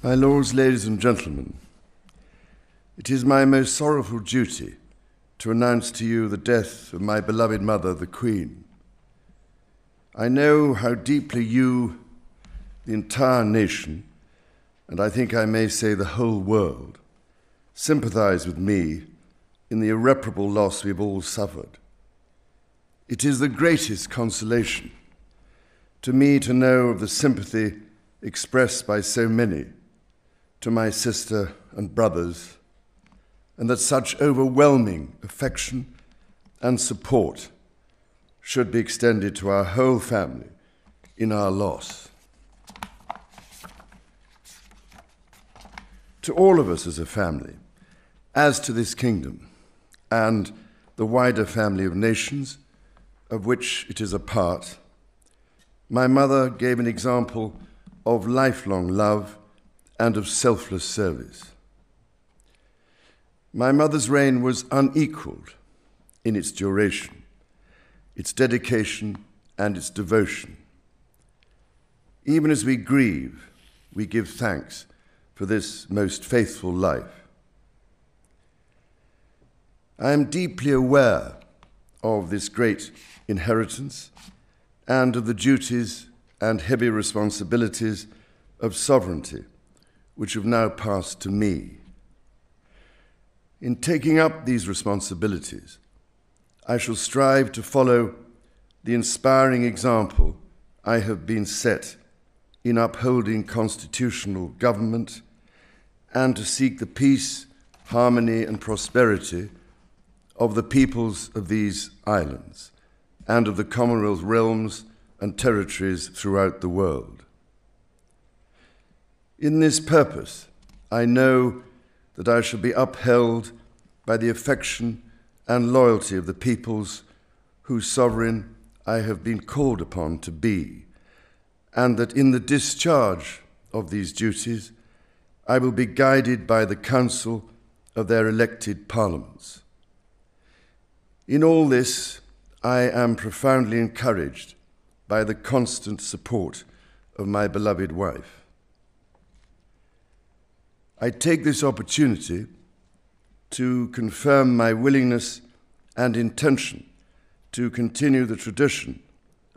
My lords, ladies, and gentlemen, it is my most sorrowful duty to announce to you the death of my beloved mother, the Queen. I know how deeply you, the entire nation, and I think I may say the whole world, sympathize with me in the irreparable loss we've all suffered. It is the greatest consolation to me to know of the sympathy expressed by so many to my sister and brothers, and that such overwhelming affection and support should be extended to our whole family in our loss. To all of us as a family, as to this kingdom and the wider family of nations of which it is a part, my mother gave an example of lifelong love and of selfless service. My mother's reign was unequaled in its duration, its dedication, and its devotion. Even as we grieve, we give thanks for this most faithful life. I am deeply aware of this great inheritance and of the duties and heavy responsibilities of sovereignty which have now passed to me. In taking up these responsibilities, I shall strive to follow the inspiring example I have been set in upholding constitutional government and to seek the peace, harmony, and prosperity of the peoples of these islands and of the Commonwealth realms and territories throughout the world. In this purpose, I know that I shall be upheld by the affection and loyalty of the peoples whose sovereign I have been called upon to be, and that in the discharge of these duties, I will be guided by the counsel of their elected parliaments. In all this, I am profoundly encouraged by the constant support of my beloved wife. I take this opportunity to confirm my willingness and intention to continue the tradition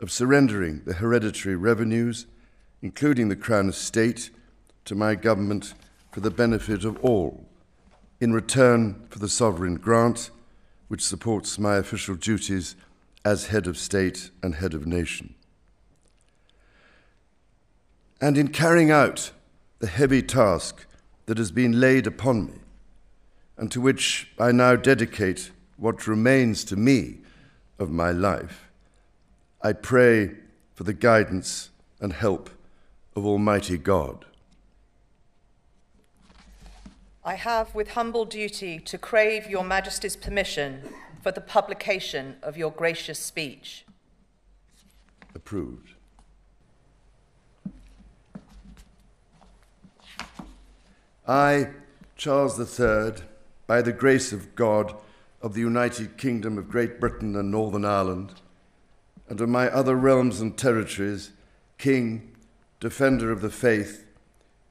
of surrendering the hereditary revenues, including the Crown Estate, to my government for the benefit of all, in return for the sovereign grant which supports my official duties as head of state and head of nation. And in carrying out the heavy task that has been laid upon me, and to which I now dedicate what remains to me of my life, I pray for the guidance and help of Almighty God. I have with humble duty to crave your Majesty's permission for the publication of your gracious speech. Approved. I, Charles III, by the grace of God of the United Kingdom of Great Britain and Northern Ireland, and of my other realms and territories, King, Defender of the Faith,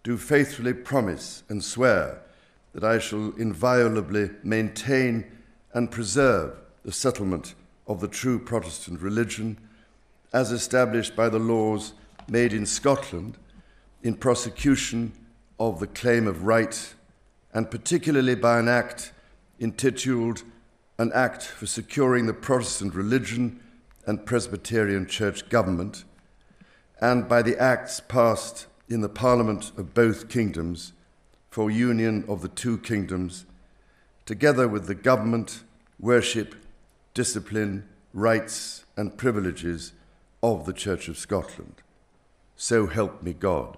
do faithfully promise and swear that I shall inviolably maintain and preserve the settlement of the true Protestant religion as established by the laws made in Scotland in prosecution of the claim of right, and particularly by an act intituled An Act for Securing the Protestant Religion and Presbyterian Church Government, and by the acts passed in the Parliament of both kingdoms for union of the two kingdoms, together with the government, worship, discipline, rights, and privileges of the Church of Scotland. So help me God.